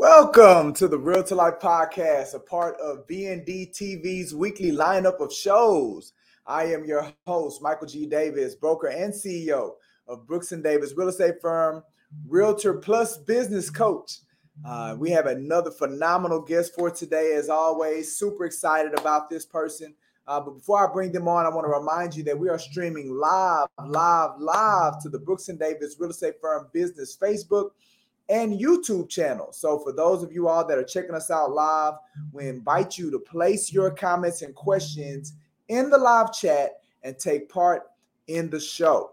Welcome to the Realtor/Life podcast, a part of BND TV's weekly lineup of shows. I am your host, Michael G. Davis, broker and CEO of Brooks and Davis Real Estate Firm, Realtor Plus Business Coach. Uh, we have another phenomenal guest for today, as always. Super excited about this person. Uh, but before I bring them on, I want to remind you that we are streaming live, live, live to the Brooks and Davis Real Estate Firm Business Facebook and YouTube channel. So for those of you all that are checking us out live, we invite you to place your comments and questions in the live chat and take part in the show.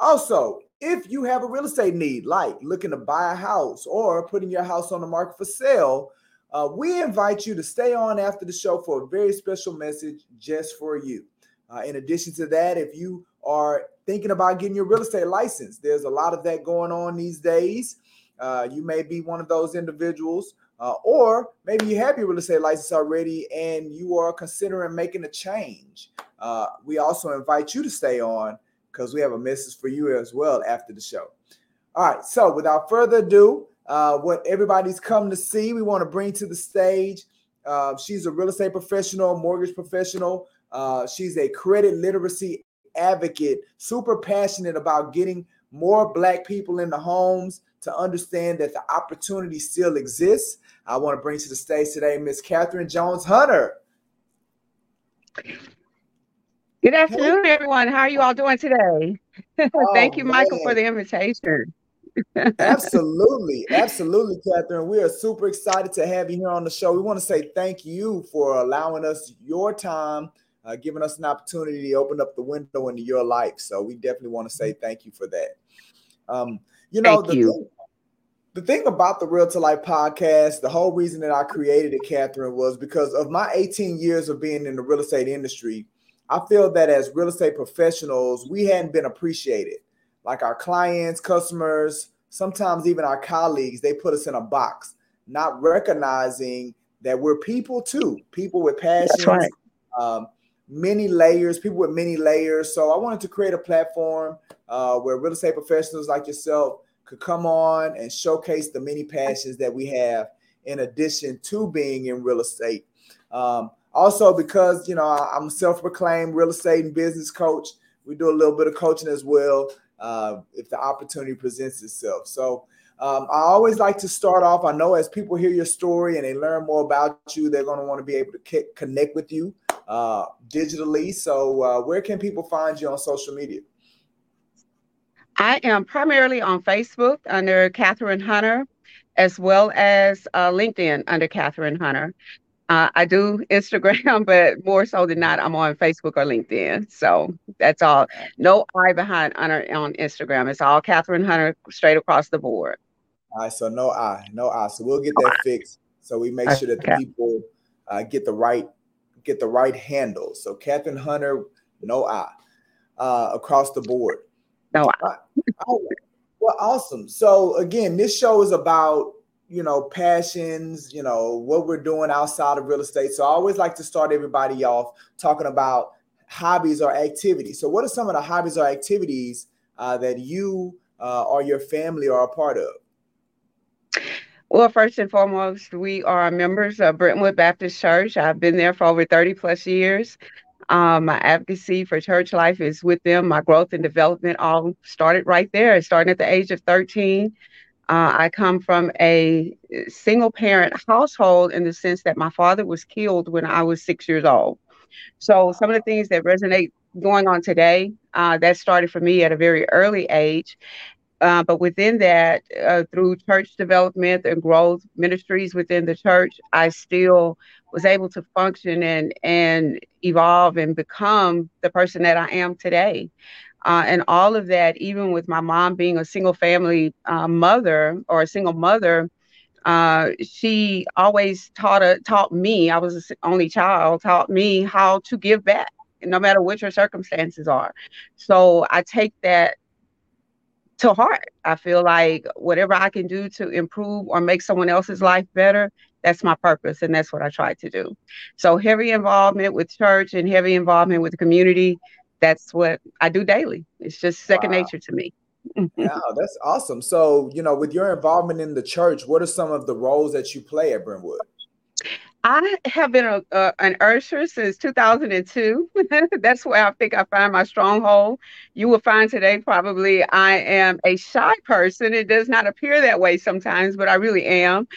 Also, if you have a real estate need, like looking to buy a house or putting your house on the market for sale, uh, we invite you to stay on after the show for a very special message just for you. Uh, in addition to that, if you are thinking about getting your real estate license, there's a lot of that going on these days. Uh, you may be one of those individuals, uh, or maybe you have your real estate license already and you are considering making a change. Uh, we also invite you to stay on because we have a message for you as well after the show. All right, so without further ado, uh, what everybody's come to see, we want to bring to the stage. Uh, she's a real estate professional, mortgage professional. Uh, she's a credit literacy advocate, super passionate about getting more Black people in the homes to understand that the opportunity still exists. I want to bring to the stage today Miss Kathryn Jones Hunter. Good afternoon, everyone. How are you all doing today? Thank oh, you, Michael, man. for the invitation. absolutely, absolutely, Kathryn. We are super excited to have you here on the show. We want to say thank you for allowing us your time, uh, giving us an opportunity to open up the window into your life. So we definitely want to say thank you for that. Um, you know, thank the you. Thing, the thing about the Realtor/Life podcast, the whole reason that I created it, Kathryn, was because of my 18 years of being in the real estate industry. I feel that as real estate professionals, we hadn't been appreciated. Like our clients, customers, sometimes even our colleagues, they put us in a box, not recognizing that we're people too, people with passion, right. um, many layers, people with many layers. So I wanted to create a platform uh, where real estate professionals like yourself could come on and showcase the many passions that we have in addition to being in real estate. Um, also, because you know I'm self-proclaimed real estate and business coach, we do a little bit of coaching as well uh, if the opportunity presents itself. So um, I always like to start off. I know as people hear your story and they learn more about you, they're going to want to be able to connect with you uh, digitally. So uh, where can people find you on social media? I am primarily on Facebook under Kathryn Hunter, as well as uh, LinkedIn under Kathryn Hunter. Uh, I do Instagram, but more so than not, I'm on Facebook or LinkedIn. So that's all. No I behind Hunter on Instagram. It's all Kathryn Hunter straight across the board. All right, so no I, no I. So we'll get that fixed. So we make sure that the people uh, get the right get the right handle. So Kathryn Hunter, no I, uh, across the board. I. oh, well, awesome. So again, this show is about you know passions, you know what we're doing outside of real estate. So I always like to start everybody off talking about hobbies or activities. So what are some of the hobbies or activities uh, that you uh, or your family are a part of? Well, first and foremost, we are members of Brentwood Baptist Church. I've been there for over 30 plus years. Um, my advocacy for church life is with them. My growth and development all started right there, starting at the age of 13. Uh, I come from a single parent household in the sense that my father was killed when I was six years old. So, some of the things that resonate going on today, uh, that started for me at a very early age. Uh, but within that, uh, through church development and growth ministries within the church, I still was able to function and and evolve and become the person that I am today. Uh, and all of that, even with my mom being a single family uh, mother or a single mother, uh, she always taught a, taught me. I was the only child. Taught me how to give back, no matter what your circumstances are. So I take that to heart. I feel like whatever I can do to improve or make someone else's life better, that's my purpose, and that's what I try to do. So heavy involvement with church and heavy involvement with the community. That's what I do daily. It's just second wow. nature to me wow, that's awesome. So, you know, with your involvement in the church, what are some of the roles that you play at Brentwood? I have been a, uh, an usher since 2002. That's where I think I find my stronghold. You will find today probably I am a shy person. It does not appear that way sometimes, but I really am.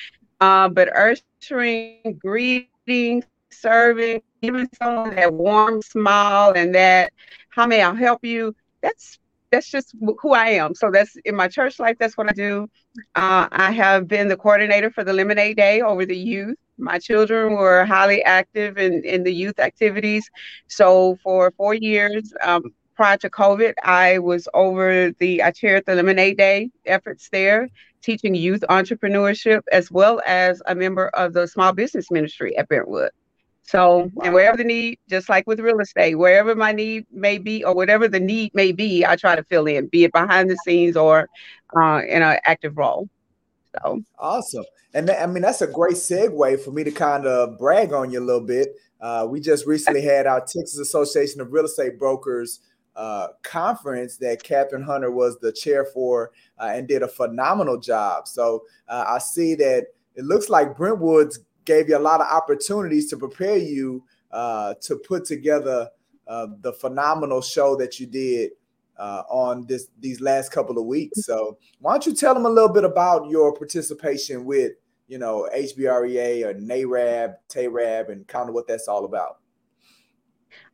Uh, but ushering, greeting, serving, giving someone that warm smile and that, how may I help you? That's that's just who I am. So that's in my church life. That's what I do. Uh, I have been the coordinator for the Lemonade Day over the youth. My children were highly active in, in the youth activities. So for four years um, prior to COVID, I was over the, I chaired the Lemonade Day efforts there, teaching youth entrepreneurship, as well as a member of the small business ministry at Brentwood. So, and wherever the need, just like with real estate, wherever my need may be or whatever the need may be, I try to fill in, be it behind the scenes or uh, in an active role. So awesome. And th- I mean, that's a great segue for me to kind of brag on you a little bit. Uh, we just recently had our Texas Association of Real Estate Brokers uh, conference that Kathryn Hunter was the chair for uh, and did a phenomenal job. So uh, I see that it looks like Brentwood's gave you a lot of opportunities to prepare you uh, to put together uh, the phenomenal show that you did uh, on this these last couple of weeks. So why don't you tell them a little bit about your participation with you know HBREA or NAREB, TAREB, and kind of what that's all about?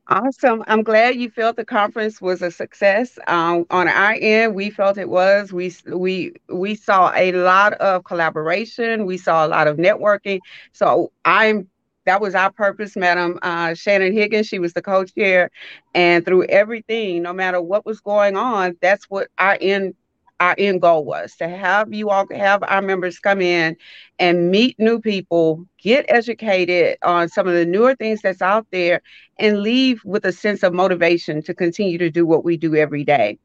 Awesome. I'm glad you felt the conference was a success. Um, on our end, we felt it was. We we we saw a lot of collaboration. We saw a lot of networking. So I'm that was our purpose, Madam uh, Shannon Higgins. She was the co-chair, and through everything, no matter what was going on, that's what our end our end goal was to have you all have our members come in and meet new people, get educated on some of the newer things that's out there, and leave with a sense of motivation to continue to do what we do every day.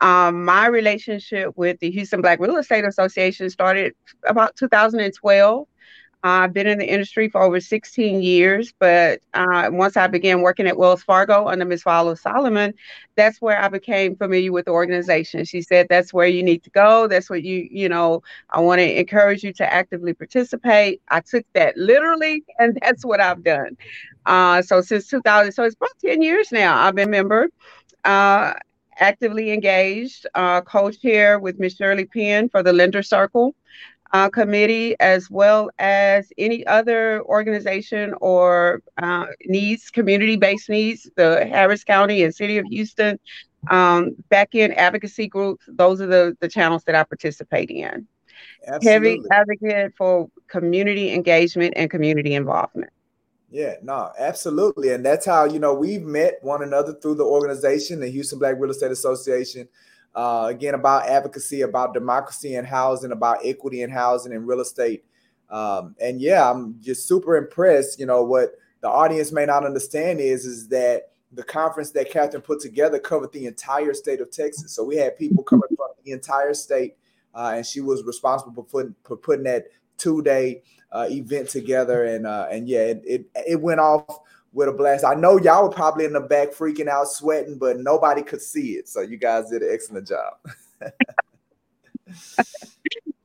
Um, my relationship with the Houston Black Real Estate Association started about 2012. I've been in the industry for over 16 years, but uh, once I began working at Wells Fargo under Ms. Viola Solomon, that's where I became familiar with the organization. She said, that's where you need to go. That's what you, you know, I want to encourage you to actively participate. I took that literally, and that's what I've done. Uh, so since 2000, so it's about 10 years now, I've been a member. Uh, actively engaged, uh, co-chair with Ms. Shirley Penn for the Lender Circle uh, committee, as well as any other organization or uh, needs, community based needs, the Harris County and City of Houston, um, back end advocacy groups. Those are the, the channels that I participate in. Absolutely. Heavy advocate for community engagement and community involvement. Yeah, no, absolutely. And that's how, you know, we've met one another through the organization, the Houston Black Real Estate Association uh, again about advocacy, about democracy and housing, about equity in housing and real estate. Um, and yeah, I'm just super impressed. You know what the audience may not understand is is that the conference that Kathryn put together covered the entire state of Texas. So we had people coming from the entire state, uh, and she was responsible for putting for putting that two day uh, event together. And uh, and yeah, it, it it went off with a blast. I know y'all were probably in the back freaking out, sweating, but nobody could see it. So you guys did an excellent job.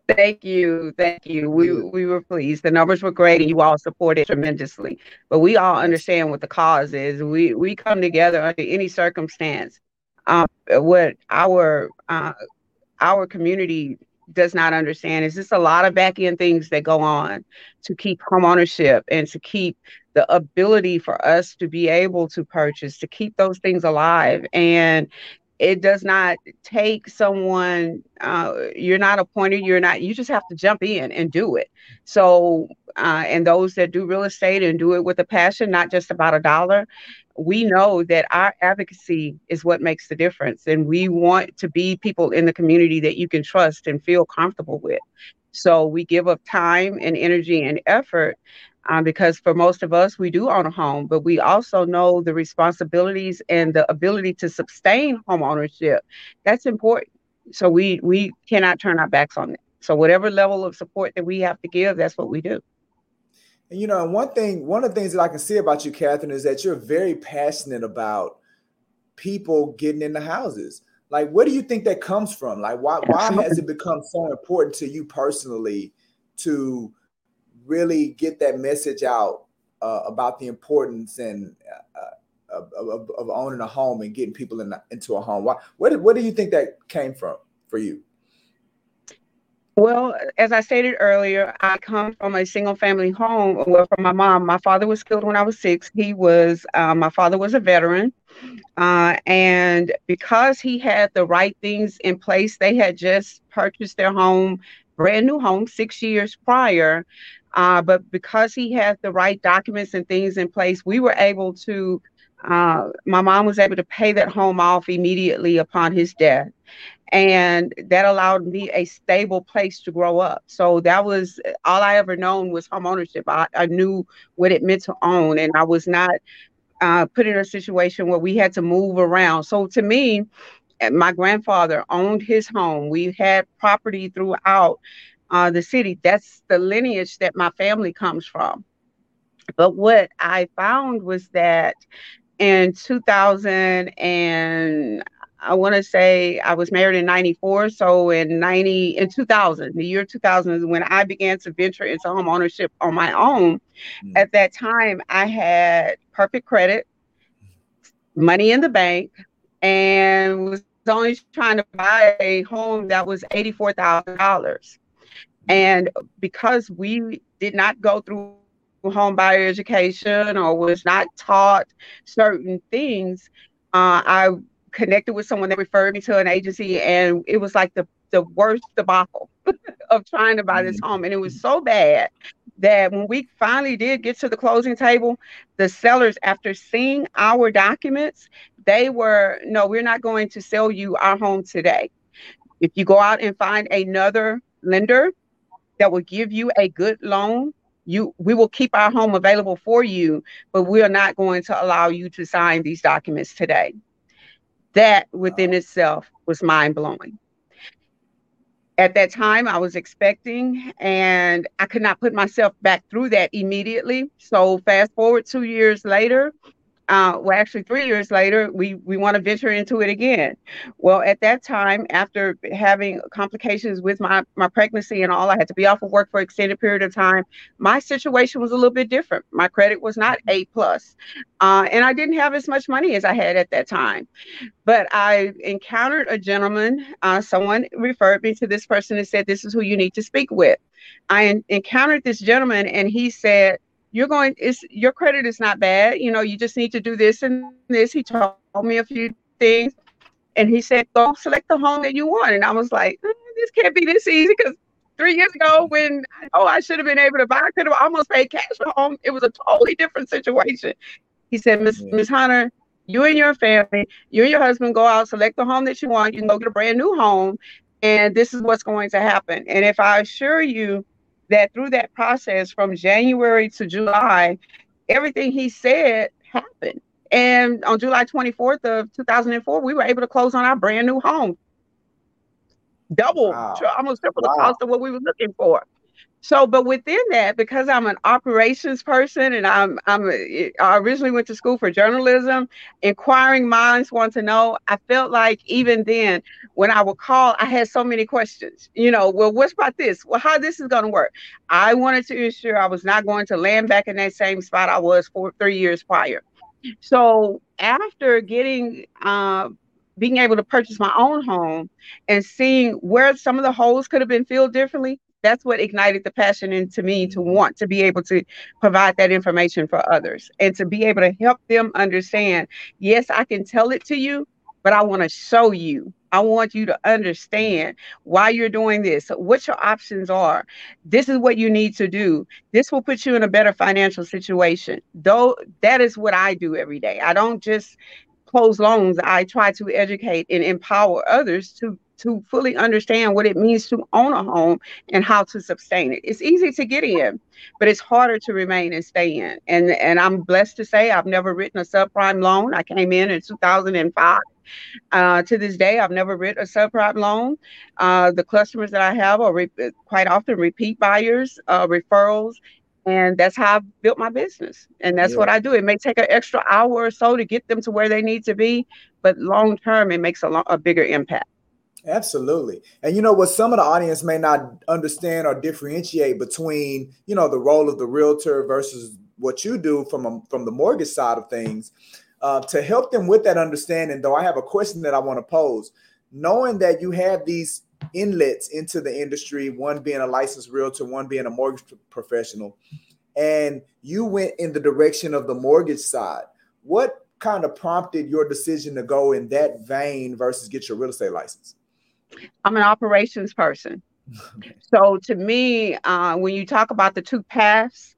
Thank you. Thank you. We we were pleased. The numbers were great and you all supported tremendously. But we all understand what the cause is. We we come together under any circumstance. Um, what our uh, our community does not understand is just a lot of back end things that go on to keep home ownership and to keep the ability for us to be able to purchase, to keep those things alive. And it does not take someone uh, you're not appointed you're not you just have to jump in and do it. So uh, and those that do real estate and do it with a passion not just about a dollar we know that our advocacy is what makes the difference. And we want to be people in the community that you can trust and feel comfortable with So we give up time and energy and effort um, because for most of us, we do own a home, but we also know the responsibilities and the ability to sustain home ownership. That's important. So we we cannot turn our backs on it. So whatever level of support that we have to give, that's what we do. And you know, one thing, one of the things that I can see about you, Kathryn, is that you're very passionate about people getting into houses. Like, where do you think that comes from? Like, why why has it become so important to you personally to really get that message out uh, about the importance and uh, of, of, of, owning a home and getting people in, into a home? Why, where, did, where do you think that came from for you? Well, as I stated earlier, I come from a single family home. Well, from my mom, my father was killed when I was six. He was, uh, my father was a veteran. Uh, and because he had the right things in place, they had just purchased their home, brand new home, six years prior. Uh, but because he had the right documents and things in place, we were able to, uh, my mom was able to pay that home off immediately upon his death and that allowed me a stable place to grow up. So that was all I ever known was home ownership. I, I knew what it meant to own, and I was not uh, put in a situation where we had to move around. So to me, eh, my grandfather owned his home. We had property throughout uh, the city. That's the lineage that my family comes from. But what I found was that in 2000 and I want to say I was married in 94. So in 90, in 2000, the year 2000 is when I began to venture into home ownership on my own. Mm. At that time, I had perfect credit, money in the bank, and was only trying to buy a home that was $84,000. And because we did not go through home buyer education or was not taught certain things, uh, I connected with someone that referred me to an agency, and it was like the the worst debacle of trying to buy this mm. home, and it was so bad that when we finally did get to the closing table, the sellers, after seeing our documents, they were no, we're not going to sell you our home today. If you go out and find another lender that will give you a good loan, you we will keep our home available for you, but we are not going to allow you to sign these documents today that within itself was mind blowing. At that time, I was expecting, and I could not put myself back through that immediately. So, fast forward two years later, uh, well, actually, three years later, we we want to venture into it again. Well, at that time, after having complications with my my pregnancy and all, I had to be off of work for an extended period of time. My situation was a little bit different. My credit was not A plus, uh, and I didn't have as much money as I had at that time. But I encountered a gentleman. Uh, someone referred me to this person and said, "This is who you need to speak with." I encountered this gentleman, and he said you're going it's your credit is not bad you know you just need to do this and this. He told me a few things and he said go select the home that you want. And i was like eh, this can't be this easy because three years ago when oh i should have been able to buy i could have almost paid cash for home. It was a totally different situation. He said miss miss hunter you and your family you and your husband go out select the home that you want. You can go get a brand new home and this is what's going to happen. And if i assure you that through that process from January to July, everything he said happened. And on July 24th of 2004, we were able to close on our brand new home. Double, wow. almost triple wow. the cost of what we were looking for. So, but within that, because I'm an operations person and I'm I'm I originally went to school for journalism, inquiring minds want to know. I felt like even then, when I would call, I had so many questions. You know, well, what's about this? Well, how this is going to work? I wanted to ensure I was not going to land back in that same spot I was for three years prior. So after getting uh, being able to purchase my own home and seeing where some of the holes could have been filled differently, that's what ignited the passion into me to mm-hmm. want to be able to provide that information for others and to be able to help them understand yes i can tell it to you but i want to show you. I want you to understand why you're doing this what your options are. This is what you need to do. This will put you in a better financial situation. Though that is what i do every day. I don't just close loans. I try to educate and empower others to to fully understand what it means to own a home and how to sustain it. It's easy to get in, but it's harder to remain and stay in. And and I'm blessed to say I've never written a subprime loan. I came in in 2005. Uh, to this day, I've never written a subprime loan. Uh, the customers that I have are re- quite often repeat buyers, uh, referrals, and that's how I've built my business. And that's yeah. what I do. It may take an extra hour or so to get them to where they need to be, but long term, it makes a, lo- a bigger impact. Absolutely. And you know what some of the audience may not understand or differentiate between, you know, the role of the realtor versus what you do from a, from the mortgage side of things. Uh, to help them with that understanding, though, I have a question that I want to pose. Knowing that you have these inlets into the industry, one being a licensed realtor, one being a mortgage professional, and you went in the direction of the mortgage side. What kind of prompted your decision to go in that vein versus get your real estate license? I'm an operations person. so to me, uh, when you talk about the two paths,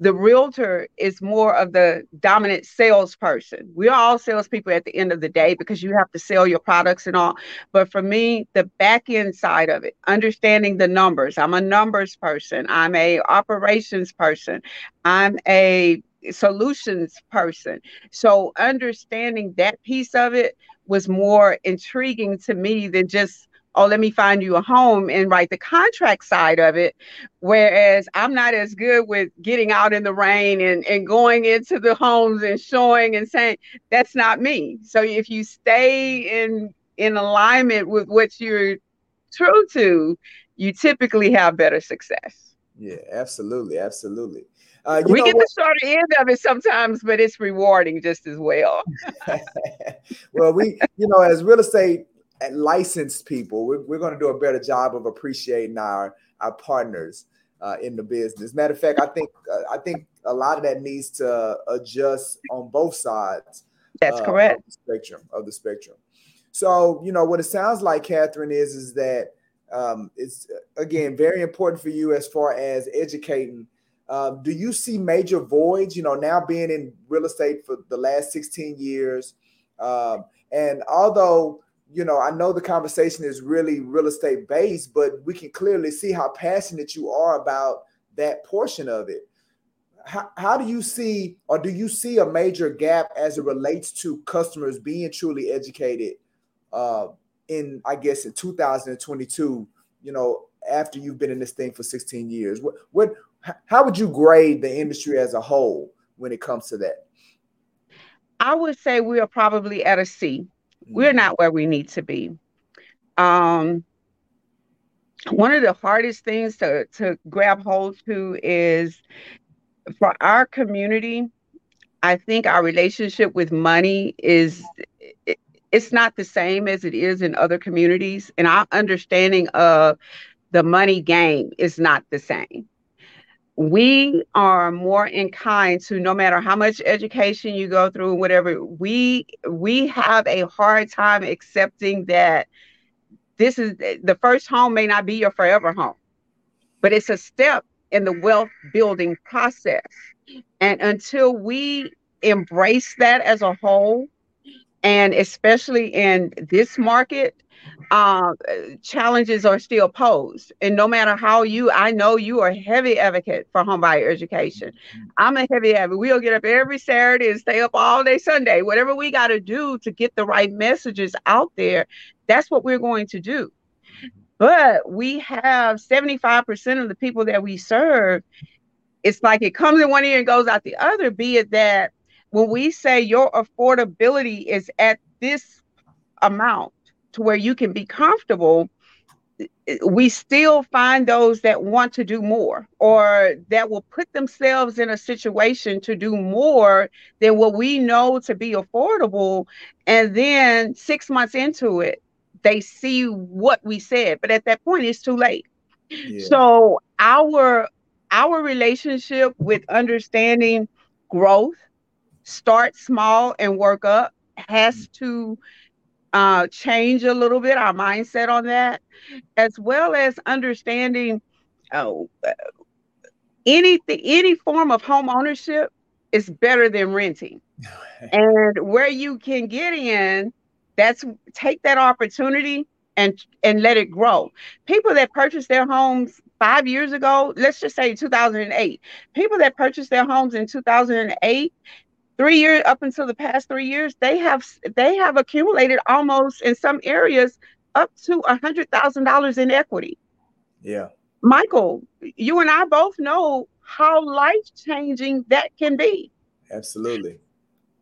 the realtor is more of the dominant salesperson. We're all salespeople at the end of the day because you have to sell your products and all. But for me, the back end side of it, understanding the numbers. I'm a numbers person. I'm a operations person. I'm a solutions person. So understanding that piece of it was more intriguing to me than just oh, let me find you a home and write the contract side of it. Whereas I'm not as good with getting out in the rain and, and going into the homes and showing and saying, that's not me. So if you stay in in alignment with what you're true to, you typically have better success. Yeah, absolutely. Absolutely. Uh, we get what? the short end of it sometimes, but it's rewarding just as well. well, we, you know, as real estate licensed people, we're, we're going to do a better job of appreciating our our partners uh, in the business. Matter of fact, I think uh, I think a lot of that needs to adjust on both sides. That's uh, correct. Of the spectrum of the spectrum. So you know what it sounds like, Kathryn, is is that um, it's again very important for you as far as educating um, do you see major voids? You know, now being in real estate for the last 16 years, um, and although you know, I know the conversation is really real estate based, but we can clearly see how passionate you are about that portion of it. How, how do you see, or do you see a major gap as it relates to customers being truly educated uh, in, I guess, in 2022? You know, after you've been in this thing for 16 years, what what how would you grade the industry as a whole when it comes to that? I would say we are probably at a C. We're mm-hmm. not where we need to be. Um, one of the hardest things to, to grab hold to is for our community, I think our relationship with money is it, it's not the same as it is in other communities. And our understanding of the money game is not the same we are more inclined to no matter how much education you go through whatever we we have a hard time accepting that this is the first home may not be your forever home but it's a step in the wealth building process. And until we embrace that as a whole and especially in this market uh, challenges are still posed. And no matter how you, I know you are a heavy advocate for homebuyer education. Mm-hmm. I'm a heavy advocate. We'll get up every Saturday and stay up all day Sunday. Whatever we got to do to get the right messages out there, that's what we're going to do. But we have 75% of the people that we serve. It's like it comes in one ear and goes out the other, be it that when we say your affordability is at this amount, to where you can be comfortable, we still find those that want to do more or that will put themselves in a situation to do more than what we know to be affordable. And then six months into it, they see what we said. But at that point, it's too late. Yeah. So our our relationship with understanding growth, start small and work up, has mm. to uh, change a little bit our mindset on that, as well as understanding oh, anything, any form of home ownership is better than renting. and where you can get in, that's take that opportunity and and let it grow. People that purchased their homes five years ago, let's just say 2008, people that purchased their homes in 2008, three years up until the past three years, they have they have accumulated almost in some areas up to a hundred thousand dollars in equity. Yeah. Michael, you and I both know how life changing that can be. Absolutely.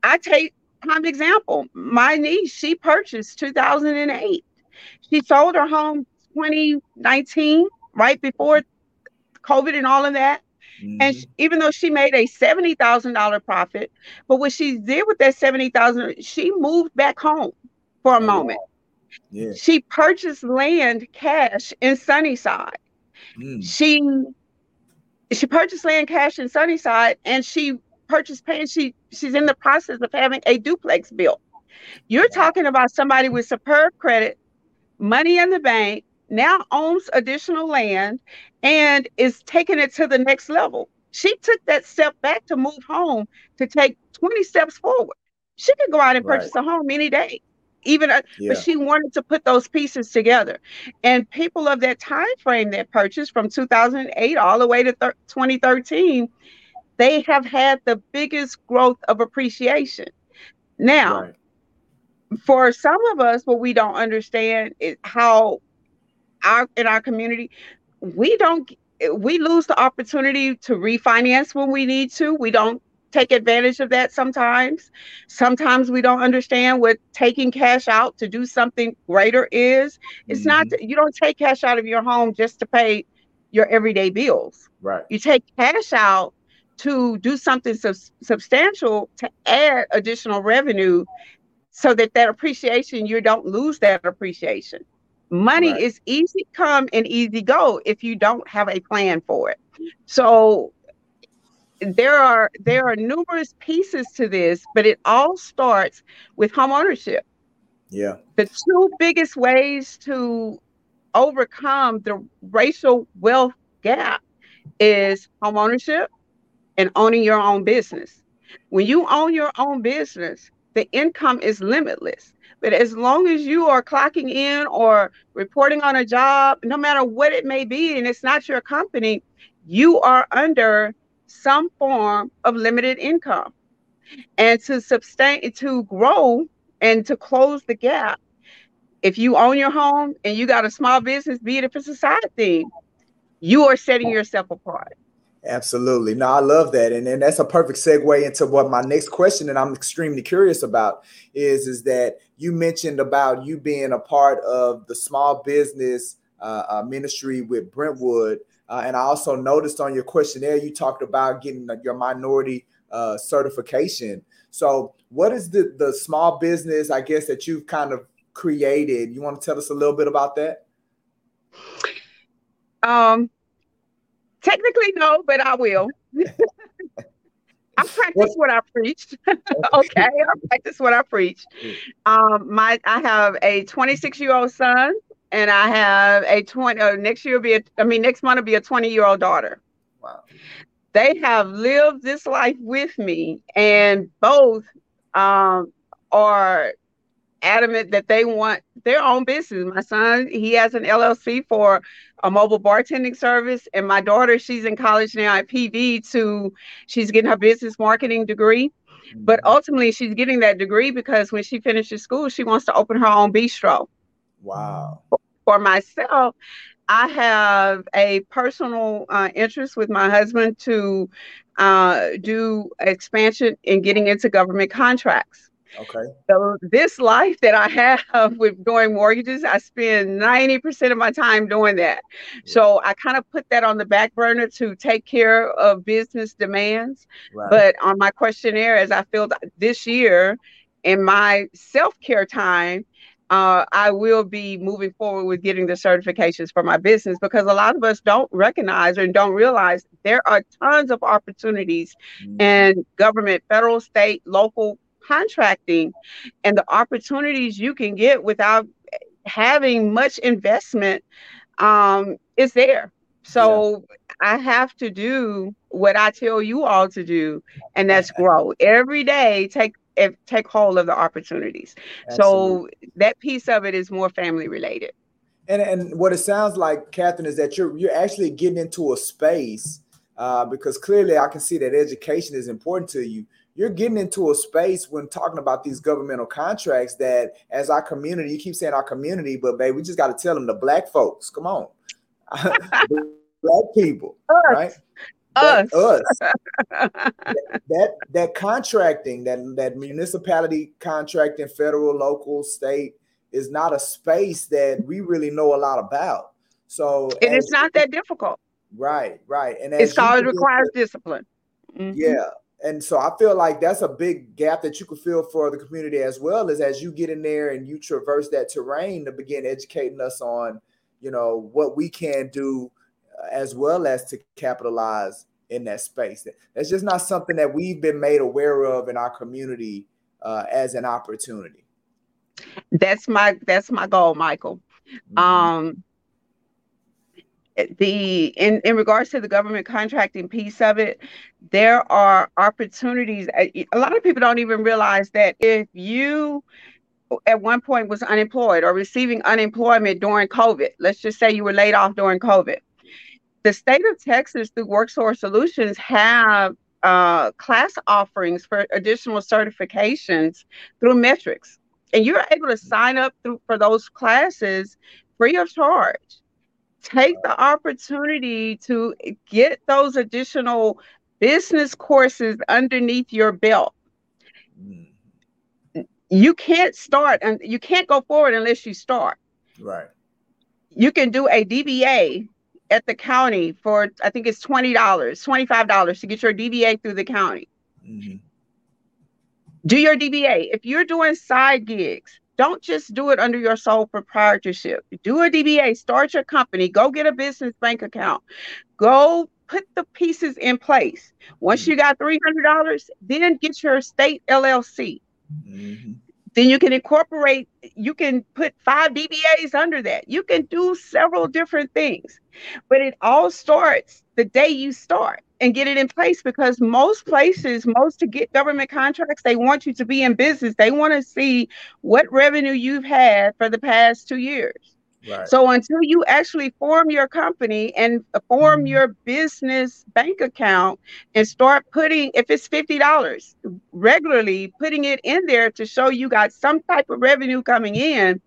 I take prime example. My niece, she purchased 2008. She sold her home 2019, right before COVID and all of that. Mm-hmm. And she, even though she made a seventy thousand dollar profit, but what she did with that seventy thousand, she moved back home for a oh, moment. Yeah. She purchased land cash in Sunnyside. Mm. She she purchased land cash in Sunnyside, and she purchased paying. She she's in the process of having a duplex built. You're talking about somebody with superb credit, money in the bank, now owns additional land, and is taking it to the next level. She took that step back to move home to take 20 steps forward. She could go out and purchase right. a home any day even uh, yeah. but she wanted to put those pieces together and people of that time frame that purchased from 2008 all the way to thir- 2013 they have had the biggest growth of appreciation now right. for some of us what we don't understand is how our in our community we don't we lose the opportunity to refinance when we need to we don't take advantage of that sometimes. Sometimes we don't understand what taking cash out to do something greater is. It's mm-hmm. not, you don't take cash out of your home just to pay your everyday bills. Right. You take cash out to do something sub- substantial to add additional revenue so that that appreciation, you don't lose that appreciation. Money right. is easy come and easy go if you don't have a plan for it. So there are there are numerous pieces to this, but it all starts with home ownership. Yeah. The two biggest ways to overcome the racial wealth gap is home ownership and owning your own business. When you own your own business, the income is limitless. But as long as you are clocking in or reporting on a job, no matter what it may be, and it's not your company, you are under some form of limited income. And to sustain, to grow and to close the gap, if you own your home and you got a small business, be it if it's a side thing, you are setting yourself apart. Absolutely. No, I love that. And, and that's a perfect segue into what my next question and I'm extremely curious about is, is that you mentioned about you being a part of the small business uh, uh, ministry with Brentwood. Uh, and I also noticed on your questionnaire, you talked about getting your minority uh, certification. So, what is the, the small business, I guess, that you've kind of created? You want to tell us a little bit about that? Um, technically, no, but I will. I practice what I preach. okay, I practice what I preach. Um, my I have a 26 year old son and I have a 20 uh, next year will be a, I mean next month will be a 20 year old daughter. Wow. They have lived this life with me and both um, are adamant that they want their own business. My son, he has an LLC for a mobile bartending service and my daughter, she's in college now at PV to she's getting her business marketing degree. But mm-hmm. ultimately, she's getting that degree because when she finishes school, she wants to open her own bistro. Wow. For myself, I have a personal uh, interest with my husband to uh, do expansion in getting into government contracts. Okay. So this life that I have with doing mortgages, I spend 90% of my time doing that. So I kind of put that on the back burner to take care of business demands. Right. But on my questionnaire, as I filled this year in my self-care time, uh, I will be moving forward with getting the certifications for my business because a lot of us don't recognize and don't realize there are tons of opportunities mm-hmm. in government, federal, state, local contracting, and the opportunities you can get without having much investment um, is there. So yeah. I have to do what I tell you all to do, and that's grow every day. Take take hold of the opportunities. Absolutely. So that piece of it is more family related. And and what it sounds like, Kathryn, is that you're you're actually getting into a space uh, because clearly I can see that education is important to you. You're getting into a space when talking about these governmental contracts that, as our community, you keep saying our community, but babe, we just got to tell them the black folks. Come on, black people, us. right? Us, that, us. that that contracting, that that municipality contracting, federal, local, state, is not a space that we really know a lot about. So and it is not that difficult. Right, right. And it's called requires discipline. Mm-hmm. Yeah. And so I feel like that's a big gap that you could feel for the community as well is as you get in there and you traverse that terrain to begin educating us on, you know, what we can do uh, as well as to capitalize in that space. That's just not something that we've been made aware of in our community uh, as an opportunity. That's my that's my goal, Michael. Mm-hmm. Um, the in in regards to the government contracting piece of it there are opportunities a lot of people don't even realize that if you at one point was unemployed or receiving unemployment during covid let's just say you were laid off during covid the state of texas through Workforce Solutions have uh, class offerings for additional certifications through metrics. And you're able to sign up through for those classes free of charge take the opportunity to get those additional business courses underneath your belt. You can't start and you can't go forward unless you start. Right. You can do a DBA at the county for I think it's twenty dollars, twenty five dollars to get your DBA through the county. Mm-hmm. Do your DBA. If you're doing side gigs, don't just do it under your sole proprietorship. Do a DBA, start your company, go get a business bank account, go put the pieces in place. Once you got $300, then get your state LLC. Mm-hmm. Then you can incorporate, you can put five DBAs under that. You can do several different things, but it all starts the day you start and get it in place because most places, most to get government contracts, they want you to be in business. They want to see what revenue you've had for the past two years. Right. So until you actually form your company and form mm-hmm. your business bank account and start putting, if it's fifty dollars regularly, putting it in there to show you got some type of revenue coming in,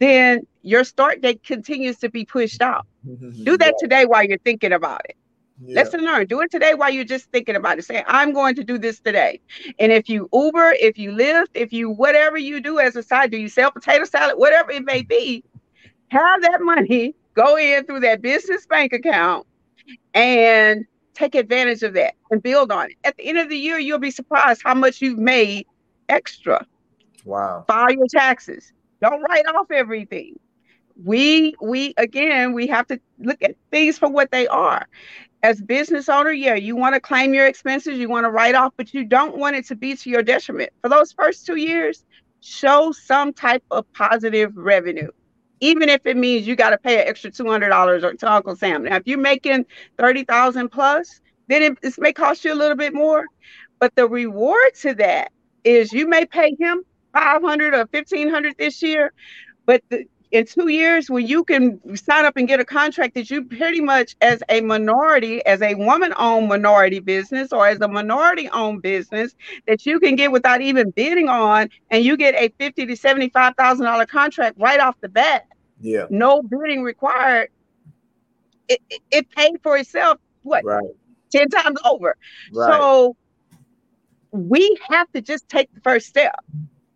then your start date continues to be pushed out. Do that today while you're thinking about it. Yeah. Lesson learned. Do it today while you're just thinking about it. Say, I'm going to do this today. And if you Uber, if you Lyft, if you whatever you do as a side, do you sell potato salad, whatever it may be, have that money go in through that business bank account and take advantage of that and build on it. At the end of the year, you'll be surprised how much you've made extra. Wow. File your taxes. Don't write off everything. We we again we have to look at things for what they are as business owner, yeah, you want to claim your expenses, you want to write off, but you don't want it to be to your detriment. For those first two years, show some type of positive revenue, even if it means you got to pay an extra two hundred dollars or to Uncle Sam. Now, if you're making thirty thousand plus, then it, it may cost you a little bit more, but the reward to that is you may pay him five hundred or fifteen hundred this year, but the, in two years when you can sign up and get a contract that you pretty much as a minority as a woman owned minority business or as a minority owned business that you can get without even bidding on and you get a 50 to 75 thousand dollar contract right off the bat. Yeah. No bidding required. It, it, it paid for itself what right. 10 times over. Right. so we have to just take the first step.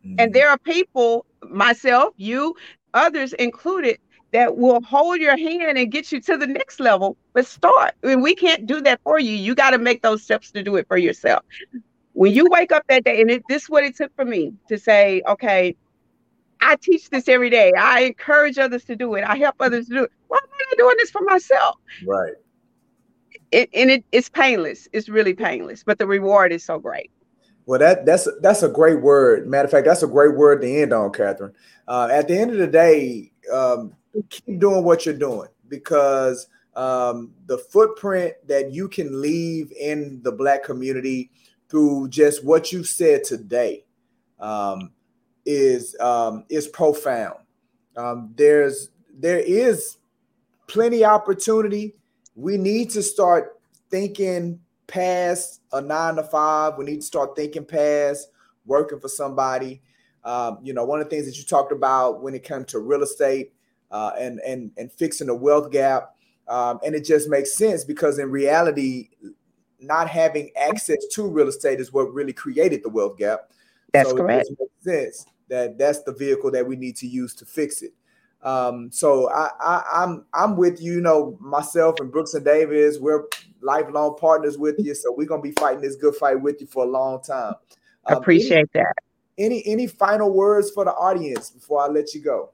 Mm-hmm. and there are people myself, you, others included that will hold your hand and get you to the next level. But start. I mean, we can't do that for you. You got to make those steps to do it for yourself. When you wake up that day, and it, this is what it took for me to say, okay, I teach this every day. I encourage others to do it. I help others to do it. Why am I not doing this for myself? Right. It, and it, it's painless. It's really painless, but the reward is so great. Well, that that's that's a great word. Matter of fact, that's a great word to end on, Kathryn. Uh, at the end of the day, um, keep doing what you're doing because um, the footprint that you can leave in the Black community through just what you said today um, is um, is profound. Um, there's there is plenty opportunity. We need to start thinking past a nine to five. We need to start thinking past working for somebody. Um, you know, one of the things that you talked about when it comes to real estate uh, and and and fixing the wealth gap, um, and it just makes sense because in reality, not having access to real estate is what really created the wealth gap. That's so correct. It makes sense that that's the vehicle that we need to use to fix it. Um, so I, I, I'm I'm with you. You know, myself and Brooks and Davis, we're lifelong partners with you. So we're gonna be fighting this good fight with you for a long time. Um, Appreciate any, that. Any any final words for the audience before I let you go?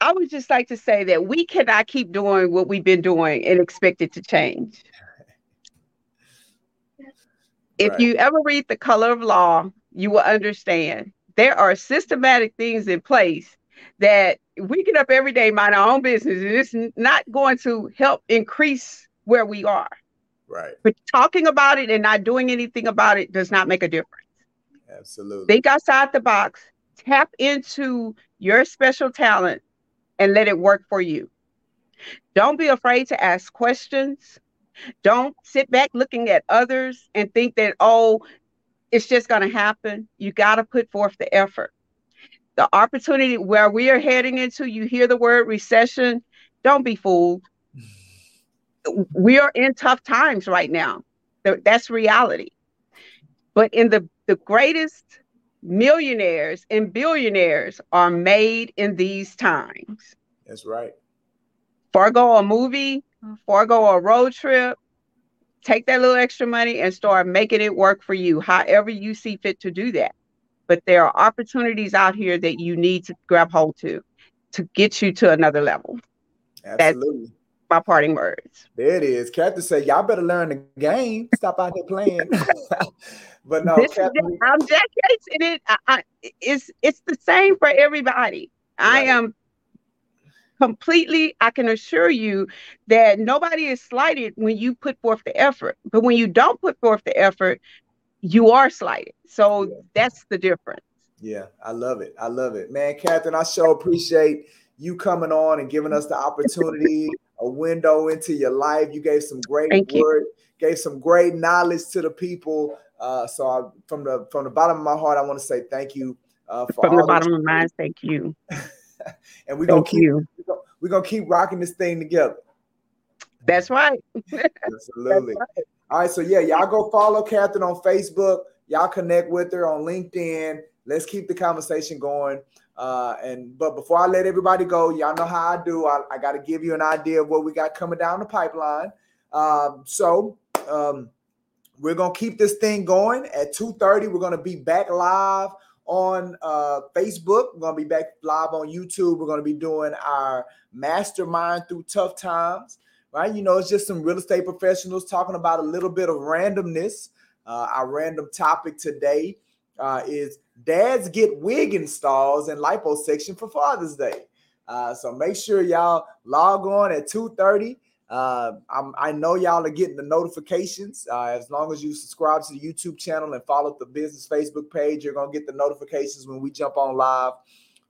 I would just like to say that we cannot keep doing what we've been doing and expect it to change. If right. you ever read The Color of Law, you will understand there are systematic things in place that we get up every day, mind our own business, and it's not going to help increase where we are. Right. But talking about it and not doing anything about it does not make a difference. Absolutely. Think outside the box, tap into your special talent and let it work for you. Don't be afraid to ask questions. Don't sit back looking at others and think that, oh, it's just going to happen. You got to put forth the effort. The opportunity where we are heading into, you hear the word recession, don't be fooled. We are in tough times right now. That's reality. But in the, the greatest millionaires and billionaires are made in these times. That's right. Forgo a movie, forgo a road trip, take that little extra money and start making it work for you, however you see fit to do that. But there are opportunities out here that you need to grab hold to to get you to another level. Absolutely. That's my parting words. There it is. Captain said, Y'all better learn the game. Stop out there playing. but no, Captain, I'm Jack Yates, and it I, I, it's it's the same for everybody. Right. I am completely, I can assure you that nobody is slighted when you put forth the effort. But when you don't put forth the effort, you are slighted. So yeah. that's the difference. Yeah, I love it. I love it. Man, Kathryn, I so appreciate you coming on and giving us the opportunity, a window into your life. You gave some great Thank word, you. gave some great knowledge to the people. Uh, so I, from the from the bottom of my heart, I want to say thank you. Uh, from the bottom of mine, thank you. and we're gonna keep you. we're gonna keep rocking this thing together. That's right. Absolutely. That's right. All right, so yeah, y'all go follow Kathryn on Facebook. Y'all connect with her on LinkedIn. Let's keep the conversation going. Uh, and but before I let everybody go, y'all know how I do. I, I got to give you an idea of what we got coming down the pipeline. Um, so um, we're gonna keep this thing going at 2:30. We're gonna be back live on uh, Facebook. We're to be back live on YouTube. We're to be doing our mastermind through tough times, right? You know, it's just some real estate professionals talking about a little bit of randomness. Uh, our random topic today uh, is dads get wig installs and liposuction for Father's Day. Uh, so make sure y'all log on at 2:30 uh, i know y'all are getting the notifications. Uh, as long as you subscribe to the YouTube channel and follow the business Facebook page, you're gonna get the notifications when we jump on live.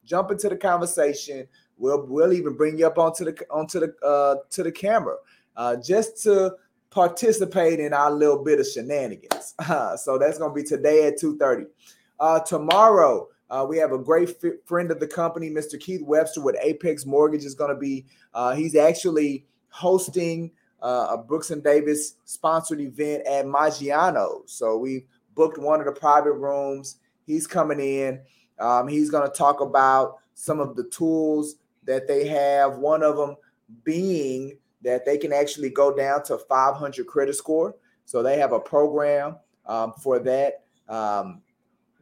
Jump into the conversation. We'll we'll even bring you up onto the onto the uh, to the camera uh, just to participate in our little bit of shenanigans. so that's gonna be today at two thirty. Uh, tomorrow. Uh, we have a great f- friend of the company, Mr. Keith Webster with Apex Mortgage, is going to be. Uh, he's actually hosting uh, a Brooks and Davis sponsored event at Maggiano. So we booked one of the private rooms. He's coming in. Um, he's going to talk about some of the tools that they have. One of them being that they can actually go down to 500 credit score. So they have a program um, for that. Um,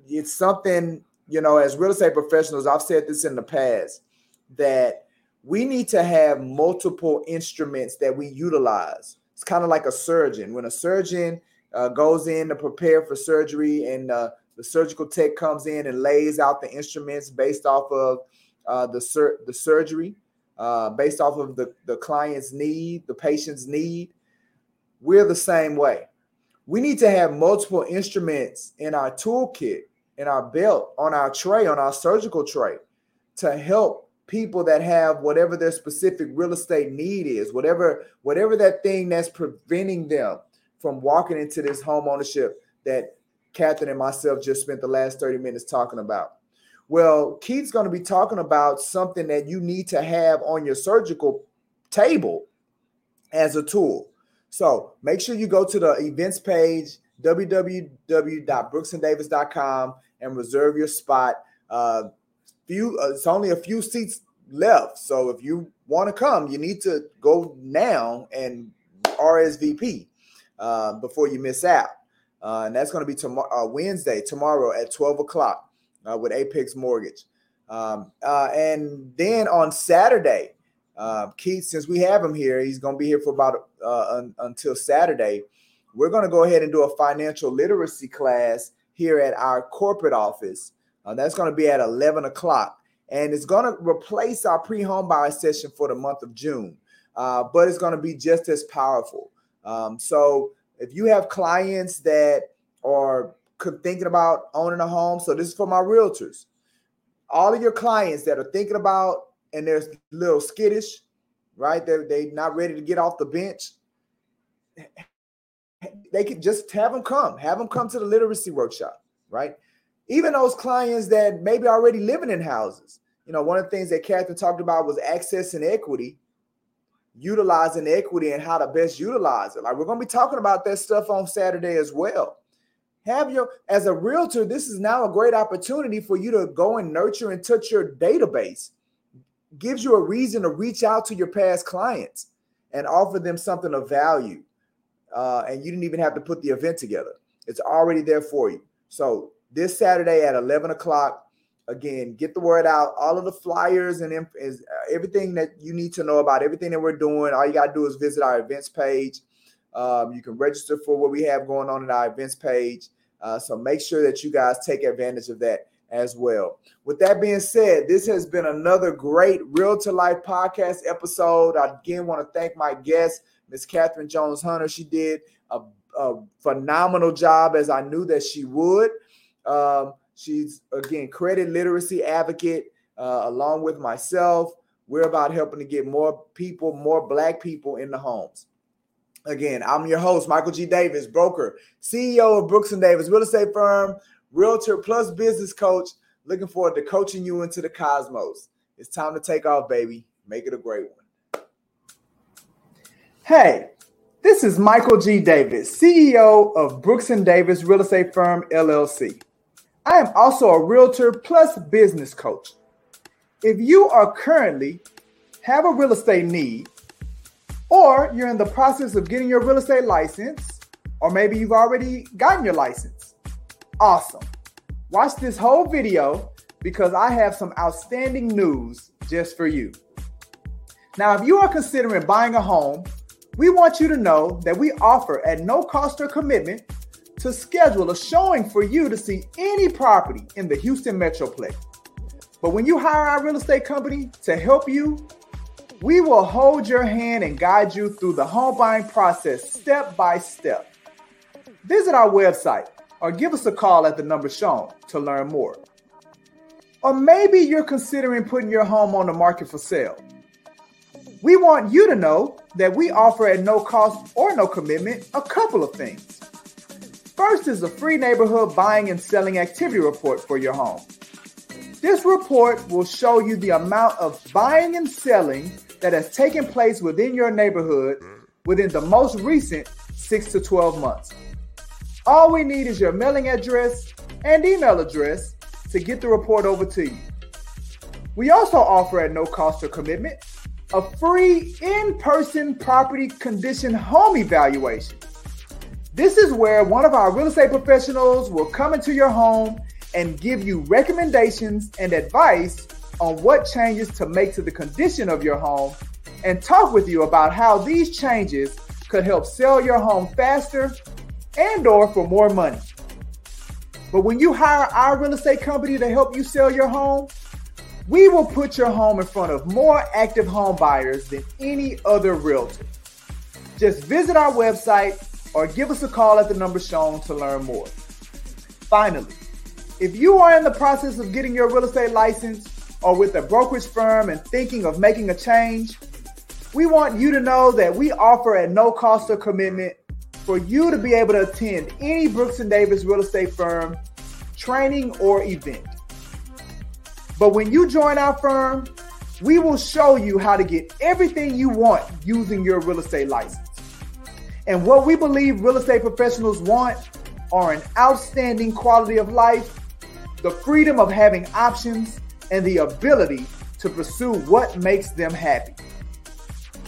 it's something, you know, as real estate professionals, I've said this in the past that we need to have multiple instruments that we utilize. It's kind of like a surgeon. When a surgeon uh, goes in to prepare for surgery and uh, the surgical tech comes in and lays out the instruments based off of uh, the, sur- the surgery, uh, based off of the, the client's need, the patient's need, we're the same way. We need to have multiple instruments in our toolkit, in our belt, on our tray, on our surgical tray to help people that have whatever their specific real estate need is, whatever whatever that thing that's preventing them from walking into this home ownership that Kathryn and myself just spent the last 30 minutes talking about. Well, Keith's going to be talking about something that you need to have on your surgical table as a tool. So make sure you go to the events page, www.brooksanddavis.com, and reserve your spot. Uh, few, uh, it's only a few seats left. So if you want to come, you need to go now and RSVP uh, before you miss out. Uh, and that's going to be tomorrow, uh, Wednesday, tomorrow at 12 o'clock uh, with Apex Mortgage. Um, uh, and then on Saturday, uh, Keith, since we have him here, he's going to be here for about un- until Saturday. We're going to go ahead and do a financial literacy class here at our corporate office. that's going to be at 11 o'clock and it's going to replace our pre-home buy session for the month of June. Uh, but it's going to be just as powerful. Um, so if you have clients that are thinking about owning a home, so this is for my realtors. All of your clients that are thinking about and they're a little skittish, right? They're they not ready to get off the bench. They could just have them come, have them come to the literacy workshop, right? even those clients that maybe already living in houses. You know, one of the things that Kathryn talked about was access and equity, utilizing equity and how to best utilize it. Like we're going to be talking about that stuff on Saturday as well. Have your as a realtor, this is now a great opportunity for you to go and nurture and touch your database. Gives you a reason to reach out to your past clients and offer them something of value. Uh, and you didn't even have to put the event together. It's already there for you. So this Saturday at 11 o'clock. Again, get the word out. All of the flyers and is uh, everything that you need to know about everything that we're doing. All you got to do is visit our events page. Um, you can register for what we have going on in our events page. Uh, so make sure that you guys take advantage of that as well. With that being said, this has been another great Realtor/Life podcast episode. I again want to thank my guest, Miss Kathryn Jones Hunter. She did a, a phenomenal job as I knew that she would. Um, she's again credit literacy advocate, uh, along with myself. We're about helping to get more people, more black people in the homes. Again, I'm your host, Michael G. Davis, broker, CEO of Brooks and Davis Real Estate Firm, realtor plus business coach. Looking forward to coaching you into the cosmos. It's time to take off, baby. Make it a great one. Hey, this is Michael G. Davis, CEO of Brooks and Davis Real Estate Firm LLC. I am also a realtor plus business coach. If you are currently have a real estate need, or you're in the process of getting your real estate license, or maybe you've already gotten your license, awesome. Watch this whole video because I have some outstanding news just for you. Now, if you are considering buying a home, we want you to know that we offer at no cost or commitment to schedule a showing for you to see any property in the Houston Metroplex. But when you hire our real estate company to help you, we will hold your hand and guide you through the home buying process step by step. Visit our website or give us a call at the number shown to learn more. Or maybe you're considering putting your home on the market for sale. We want you to know that we offer at no cost or no commitment a couple of things. First is a free neighborhood buying and selling activity report for your home. This report will show you the amount of buying and selling that has taken place within your neighborhood within the most recent 6 to 12 months. All we need is your mailing address and email address to get the report over to you. We also offer at no cost or commitment a free in person property condition home evaluation this is where one of our real estate professionals will come into your home and give you recommendations and advice on what changes to make to the condition of your home and talk with you about how these changes could help sell your home faster and or for more money. But when you hire our real estate company to help you sell your home, we will put your home in front of more active home buyers than any other realtor. Just visit our website or give us a call at the number shown to learn more. Finally, if you are in the process of getting your real estate license or with a brokerage firm and thinking of making a change, we want you to know that we offer at no cost or commitment for you to be able to attend any Brooks and Davis real estate firm training or event. But when you join our firm, we will show you how to get everything you want using your real estate license. And what we believe real estate professionals want are an outstanding quality of life, the freedom of having options, and the ability to pursue what makes them happy.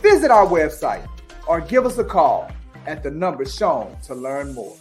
Visit our website or give us a call at the number shown to learn more.